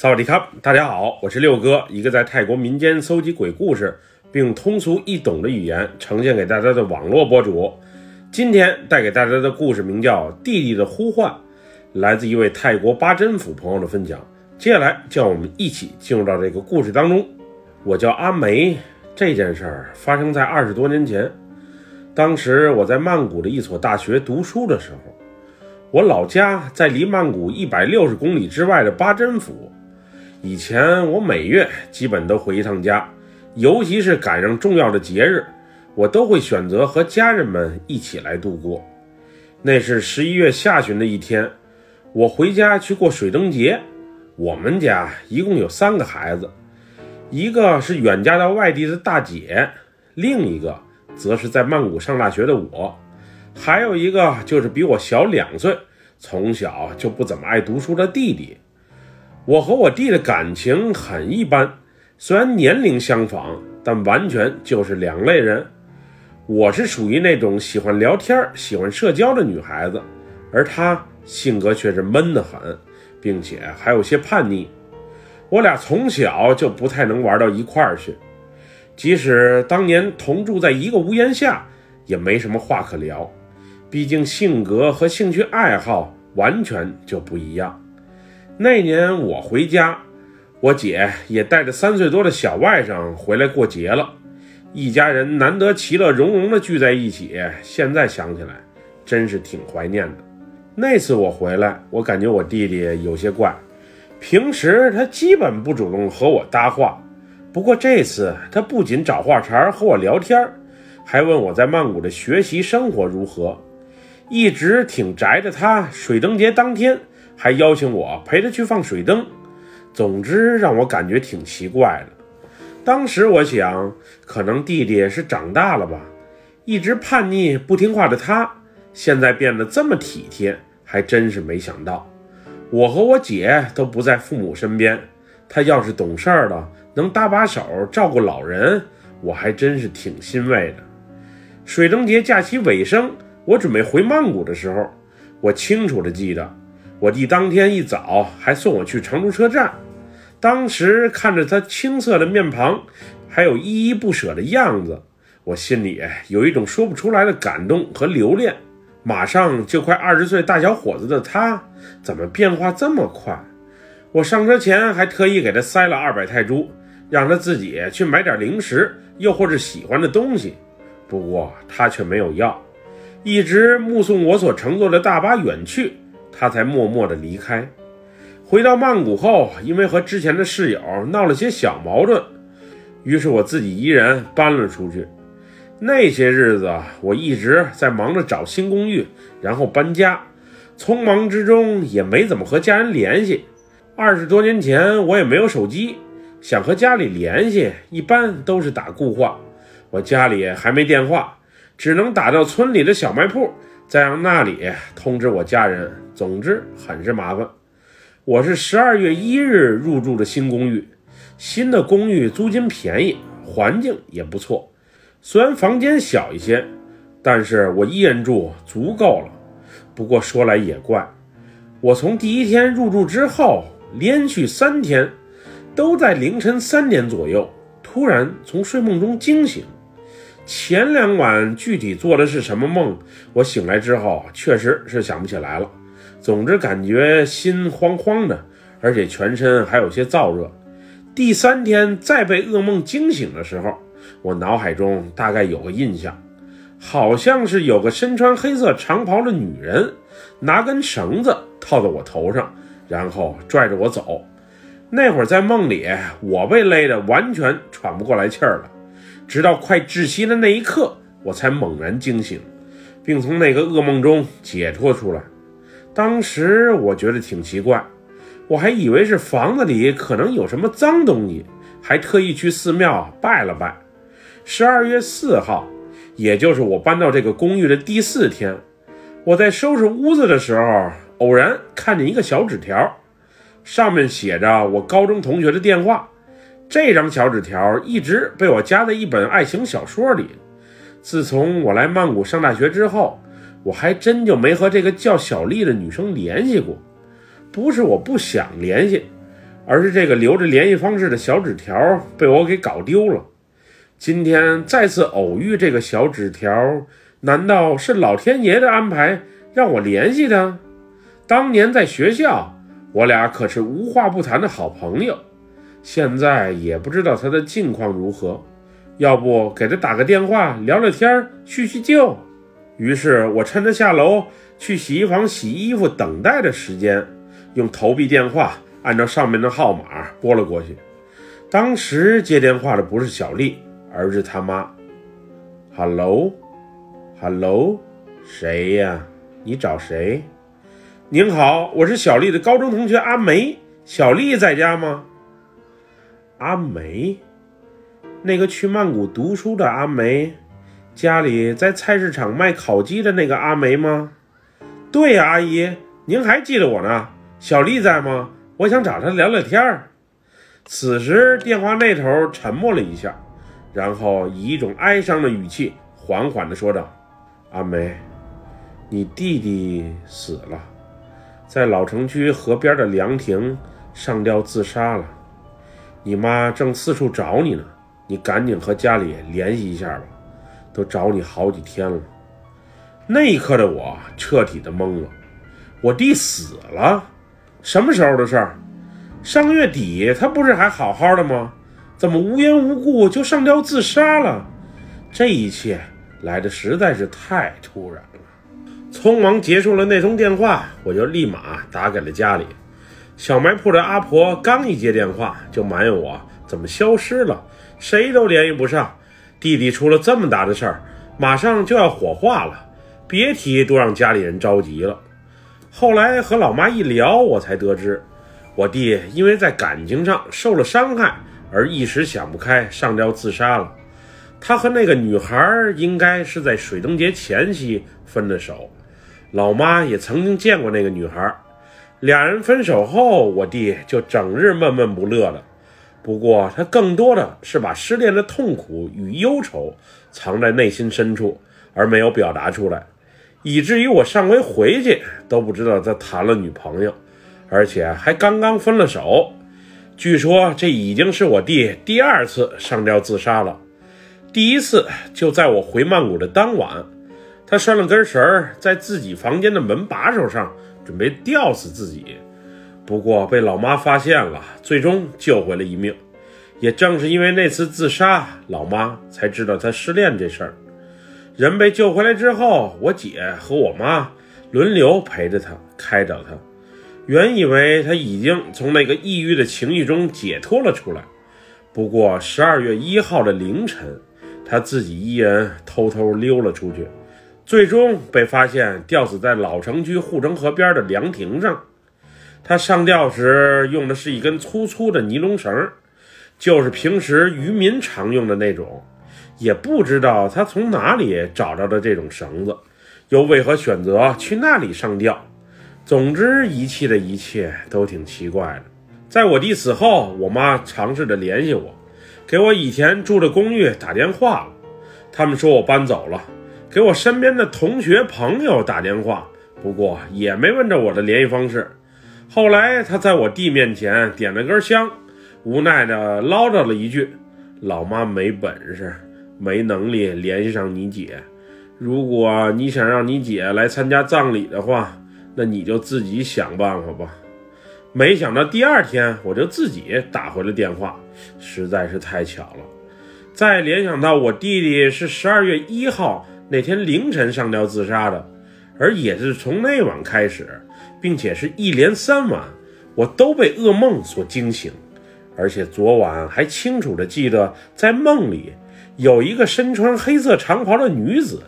萨瓦迪卡，大家好，我是六哥，一个在泰国民间搜集鬼故事，并通俗易懂的语言呈现给大家的网络博主。今天带给大家的故事名叫《弟弟的呼唤》，来自一位泰国八珍府朋友的分享。接下来，叫我们一起进入到这个故事当中。我叫阿梅，这件事儿发生在二十多年前，当时我在曼谷的一所大学读书的时候，我老家在离曼谷一百六十公里之外的八珍府。以前我每月基本都回一趟家，尤其是赶上重要的节日，我都会选择和家人们一起来度过。那是十一月下旬的一天，我回家去过水灯节。我们家一共有三个孩子，一个是远嫁到外地的大姐，另一个则是在曼谷上大学的我，还有一个就是比我小两岁，从小就不怎么爱读书的弟弟。我和我弟的感情很一般，虽然年龄相仿，但完全就是两类人。我是属于那种喜欢聊天、喜欢社交的女孩子，而她性格却是闷得很，并且还有些叛逆。我俩从小就不太能玩到一块儿去，即使当年同住在一个屋檐下，也没什么话可聊。毕竟性格和兴趣爱好完全就不一样。那年我回家，我姐也带着三岁多的小外甥回来过节了，一家人难得其乐融融的聚在一起。现在想起来，真是挺怀念的。那次我回来，我感觉我弟弟有些怪，平时他基本不主动和我搭话，不过这次他不仅找话茬和我聊天，还问我在曼谷的学习生活如何。一直挺宅的他，水灯节当天。还邀请我陪他去放水灯，总之让我感觉挺奇怪的。当时我想，可能弟弟是长大了吧，一直叛逆不听话的他，现在变得这么体贴，还真是没想到。我和我姐都不在父母身边，他要是懂事儿了，能搭把手照顾老人，我还真是挺欣慰的。水灯节假期尾声，我准备回曼谷的时候，我清楚的记得。我弟当天一早还送我去长途车站，当时看着他青涩的面庞，还有依依不舍的样子，我心里有一种说不出来的感动和留恋。马上就快二十岁大小伙子的他，怎么变化这么快？我上车前还特意给他塞了二百泰铢，让他自己去买点零食，又或者喜欢的东西。不过他却没有要，一直目送我所乘坐的大巴远去。他才默默地离开。回到曼谷后，因为和之前的室友闹了些小矛盾，于是我自己一人搬了出去。那些日子，我一直在忙着找新公寓，然后搬家，匆忙之中也没怎么和家人联系。二十多年前，我也没有手机，想和家里联系，一般都是打固话。我家里还没电话，只能打到村里的小卖铺。再让那里通知我家人，总之很是麻烦。我是十二月一日入住的新公寓，新的公寓租金便宜，环境也不错。虽然房间小一些，但是我一人住足够了。不过说来也怪，我从第一天入住之后，连续三天都在凌晨三点左右突然从睡梦中惊醒。前两晚具体做的是什么梦？我醒来之后确实是想不起来了。总之感觉心慌慌的，而且全身还有些燥热。第三天再被噩梦惊醒的时候，我脑海中大概有个印象，好像是有个身穿黑色长袍的女人，拿根绳子套在我头上，然后拽着我走。那会儿在梦里，我被勒得完全喘不过来气儿了。直到快窒息的那一刻，我才猛然惊醒，并从那个噩梦中解脱出来。当时我觉得挺奇怪，我还以为是房子里可能有什么脏东西，还特意去寺庙拜了拜。十二月四号，也就是我搬到这个公寓的第四天，我在收拾屋子的时候，偶然看见一个小纸条，上面写着我高中同学的电话。这张小纸条一直被我夹在一本爱情小说里。自从我来曼谷上大学之后，我还真就没和这个叫小丽的女生联系过。不是我不想联系，而是这个留着联系方式的小纸条被我给搞丢了。今天再次偶遇这个小纸条，难道是老天爷的安排让我联系他？当年在学校，我俩可是无话不谈的好朋友，现在也不知道他的近况如何。要不给他打个电话聊聊天叙叙旧？于是我趁着下楼去洗衣房洗衣服等待的时间，用投币电话按照上面的号码拨了过去。当时接电话的不是小丽，而是他妈。Hello，Hello，谁呀？你找谁？您好，我是小丽的高中同学阿梅。小丽在家吗？阿梅。那个去曼谷读书的阿梅，家里在菜市场卖烤鸡的那个阿梅吗？对呀，阿姨，您还记得我呢。小丽在吗？我想找她聊聊天儿。此时电话那头沉默了一下，然后以一种哀伤的语气缓缓地说道：“阿梅，你弟弟死了，在老城区河边的凉亭上吊自杀了。你妈正四处找你呢。”你赶紧和家里联系一下吧，都找你好几天了。那一刻的我彻底的懵了，我弟死了？什么时候的事儿？上月底他不是还好好的吗？怎么无缘无故就上吊自杀了？这一切来的实在是太突然了。匆忙结束了那通电话，我就立马打给了家里。小卖铺的阿婆刚一接电话，就埋怨我怎么消失了。谁都联系不上，弟弟出了这么大的事儿，马上就要火化了，别提多让家里人着急了。后来和老妈一聊，我才得知，我弟因为在感情上受了伤害，而一时想不开上吊自杀了。他和那个女孩应该是在水灯节前夕分的手，老妈也曾经见过那个女孩。俩人分手后，我弟就整日闷闷不乐的。不过，他更多的是把失恋的痛苦与忧愁藏在内心深处，而没有表达出来，以至于我上回回去都不知道他谈了女朋友，而且还刚刚分了手。据说这已经是我弟第二次上吊自杀了，第一次就在我回曼谷的当晚，他拴了根绳在自己房间的门把手上，准备吊死自己。不过被老妈发现了，最终救回了一命。也正是因为那次自杀，老妈才知道他失恋这事儿。人被救回来之后，我姐和我妈轮流陪着他，开导他。原以为他已经从那个抑郁的情绪中解脱了出来。不过十二月一号的凌晨，他自己一人偷偷溜了出去，最终被发现吊死在老城区护城河边的凉亭上。他上吊时用的是一根粗粗的尼龙绳，就是平时渔民常用的那种。也不知道他从哪里找到的这种绳子，又为何选择去那里上吊。总之，一切的一切都挺奇怪的。在我弟死后，我妈尝试着联系我，给我以前住的公寓打电话了。他们说我搬走了，给我身边的同学朋友打电话，不过也没问着我的联系方式。后来，他在我弟面前点了根香，无奈的唠叨了一句：“老妈没本事，没能力联系上你姐。如果你想让你姐来参加葬礼的话，那你就自己想办法吧。”没想到第二天我就自己打回了电话，实在是太巧了。再联想到我弟弟是十二月一号那天凌晨上吊自杀的，而也是从那晚开始。并且是一连三晚，我都被噩梦所惊醒，而且昨晚还清楚的记得，在梦里有一个身穿黑色长袍的女子，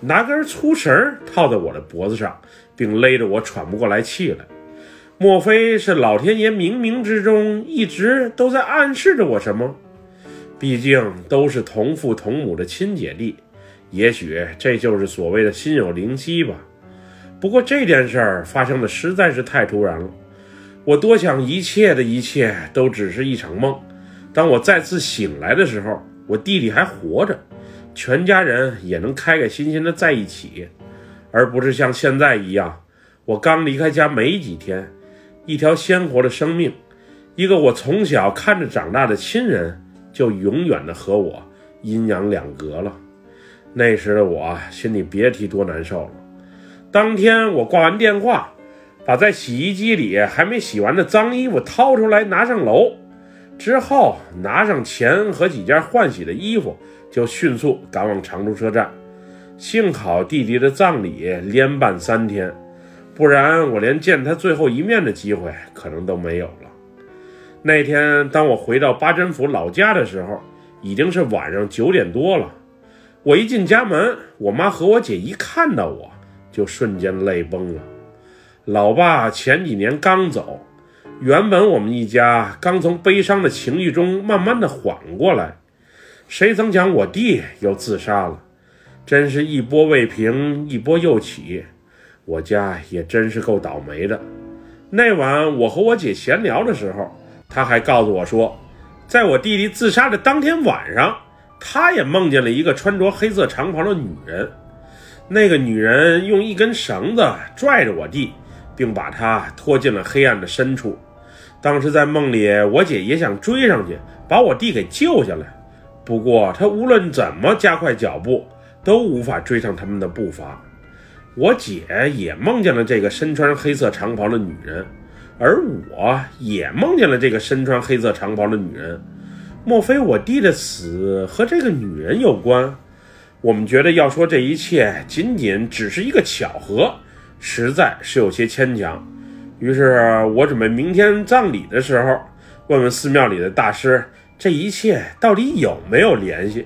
拿根粗绳套在我的脖子上，并勒得我喘不过来气来。莫非是老天爷冥冥之中一直都在暗示着我什么？毕竟都是同父同母的亲姐弟，也许这就是所谓的心有灵犀吧。不过这件事儿发生的实在是太突然了，我多想一切的一切都只是一场梦。当我再次醒来的时候，我弟弟还活着，全家人也能开开心心的在一起，而不是像现在一样，我刚离开家没几天，一条鲜活的生命一个我从小看着长大的亲人，就永远的和我阴阳两隔了。那时的我心里别提多难受了。当天我挂完电话，把在洗衣机里还没洗完的脏衣服掏出来拿上楼，之后拿上钱和几件换洗的衣服，就迅速赶往长途车站。幸好弟弟的葬礼连办三天，不然我连见他最后一面的机会可能都没有了。那天当我回到八珍府老家的时候，已经是晚上九点多了。我一进家门，我妈和我姐一看到我就瞬间泪崩了。老爸前几年刚走，原本我们一家刚从悲伤的情绪中慢慢的缓过来，谁曾想我弟又自杀了，真是一波未平一波又起，我家也真是够倒霉的。那晚我和我姐闲聊的时候，她还告诉我说，在我弟弟自杀的当天晚上。他也梦见了一个穿着黑色长袍的女人，那个女人用一根绳子拽着我弟，并把他拖进了黑暗的深处。当时在梦里，我姐也想追上去把我弟给救下来，不过她无论怎么加快脚步，都无法追上他们的步伐。我姐也梦见了这个身穿黑色长袍的女人，而我也梦见了这个身穿黑色长袍的女人。莫非我弟的死和这个女人有关？我们觉得要说这一切仅仅只是一个巧合，实在是有些牵强。于是我准备明天葬礼的时候，问问寺庙里的大师，这一切到底有没有联系。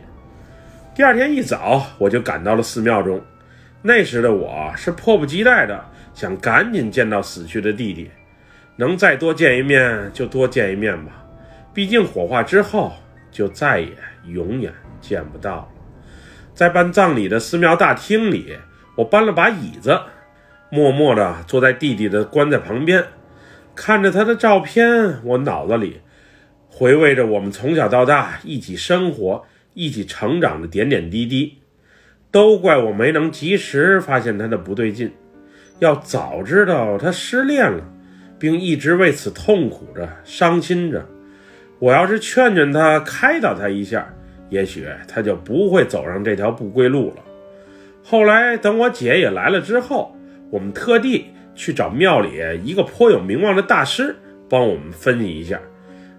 第二天一早，我就赶到了寺庙中。那时的我是迫不及待的，想赶紧见到死去的弟弟，能再多见一面就多见一面吧。毕竟火化之后就再也永远见不到了。在办葬礼的寺庙大厅里，我搬了把椅子，默默地坐在弟弟的棺材旁边，看着他的照片，我脑子里回味着我们从小到大一起生活、一起成长的点点滴滴。都怪我没能及时发现他的不对劲，要早知道他失恋了，并一直为此痛苦着、伤心着。我要是劝劝他，开导他一下，也许他就不会走上这条不归路了。后来等我姐也来了之后，我们特地去找庙里一个颇有名望的大师，帮我们分析一下，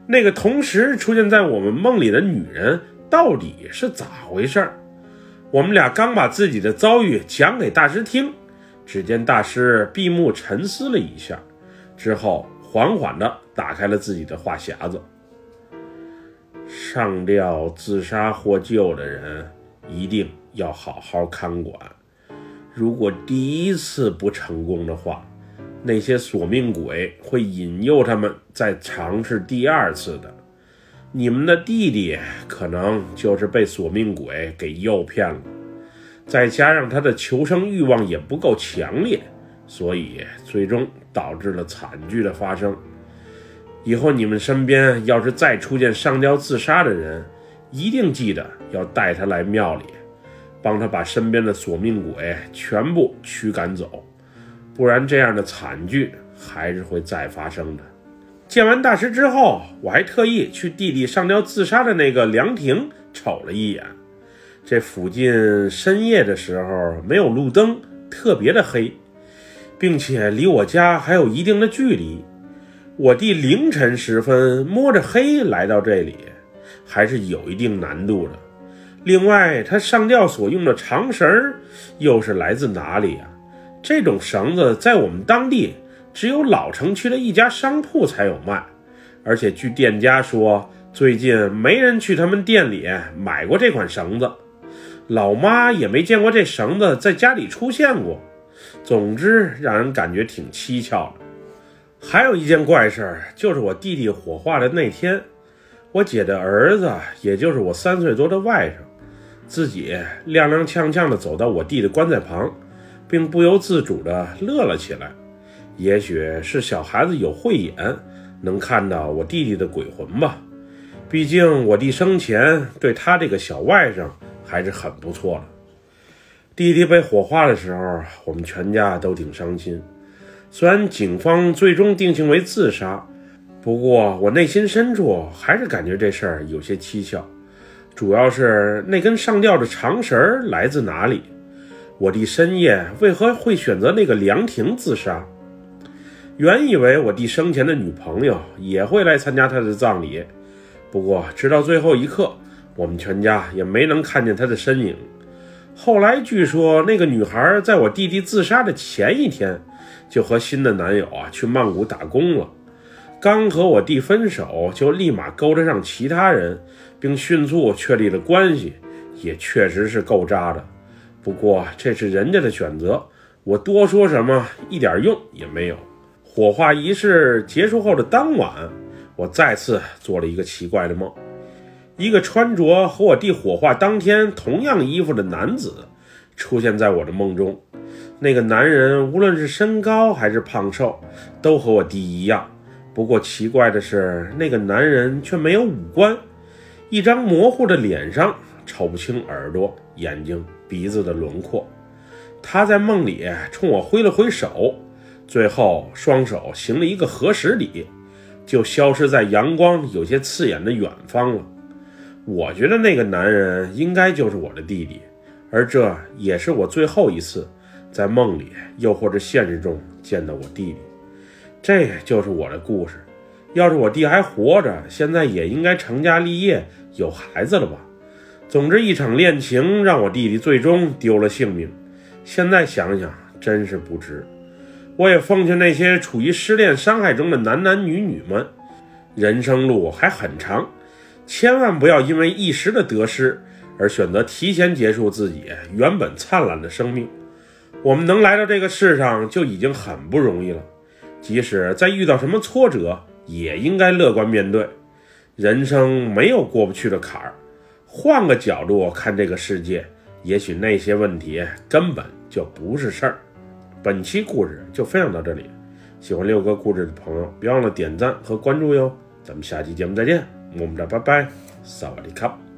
那个同时出现在我们梦里的女人到底是咋回事儿。我们俩刚把自己的遭遇讲给大师听，只见大师闭目沉思了一下，之后缓缓地打开了自己的话匣子。上吊自杀获救的人，一定要好好看管。如果第一次不成功的话，那些索命鬼会引诱他们再尝试第二次的。你们的弟弟可能就是被索命鬼给诱骗了，再加上他的求生欲望也不够强烈，所以最终导致了惨剧的发生。以后你们身边要是再出现上吊自杀的人，一定记得要带他来庙里，帮他把身边的索命鬼全部驱赶走，不然这样的惨剧还是会再发生的。见完大师之后，我还特意去弟弟上吊自杀的那个凉亭瞅了一眼。这附近深夜的时候没有路灯，特别的黑，并且离我家还有一定的距离。我弟凌晨时分摸着黑来到这里，还是有一定难度的。另外，他上吊所用的长绳又是来自哪里啊？这种绳子在我们当地只有老城区的一家商铺才有卖，而且据店家说，最近没人去他们店里买过这款绳子，老妈也没见过这绳子在家里出现过。总之，让人感觉挺蹊跷的。还有一件怪事儿，就是我弟弟火化的那天，我姐的儿子，也就是我三岁多的外甥，自己踉踉跄跄地走到我弟的棺材旁，并不由自主地乐了起来。也许是小孩子有慧眼，能看到我弟弟的鬼魂吧。毕竟我弟生前对他这个小外甥还是很不错的。弟弟被火化的时候，我们全家都挺伤心。虽然警方最终定性为自杀，不过我内心深处还是感觉这事儿有些蹊跷，主要是那根上吊的长绳来自哪里？我弟深夜为何会选择那个凉亭自杀？原以为我弟生前的女朋友也会来参加他的葬礼，不过直到最后一刻，我们全家也没能看见他的身影。后来据说那个女孩在我弟弟自杀的前一天，就和新的男友啊去曼谷打工了。刚和我弟分手，就立马勾搭上其他人，并迅速确立了关系，也确实是够渣的。不过这是人家的选择，我多说什么一点用也没有。火化仪式结束后的当晚，我再次做了一个奇怪的梦，一个穿着和我弟火化当天同样衣服的男子出现在我的梦中。那个男人无论是身高还是胖瘦，都和我弟一样。不过奇怪的是，那个男人却没有五官，一张模糊的脸上瞅不清耳朵、眼睛、鼻子的轮廓。他在梦里冲我挥了挥手，最后双手行了一个合十礼，就消失在阳光有些刺眼的远方了。我觉得那个男人应该就是我的弟弟，而这也是我最后一次在梦里又或者现实中见到我弟弟。这就是我的故事。要是我弟还活着，现在也应该成家立业，有孩子了吧？总之，一场恋情让我弟弟最终丢了性命。现在想想，真是不值。我也奉劝那些处于失恋伤害中的男男女女们，人生路还很长，千万不要因为一时的得失而选择提前结束自己原本灿烂的生命。我们能来到这个世上就已经很不容易了。即使再遇到什么挫折，也应该乐观面对。人生没有过不去的坎儿，换个角度看这个世界，也许那些问题根本就不是事儿。本期故事就分享到这里，喜欢六哥故事的朋友，别忘了点赞和关注哟。咱们下期节目再见，么么哒，拜拜，萨瓦迪卡。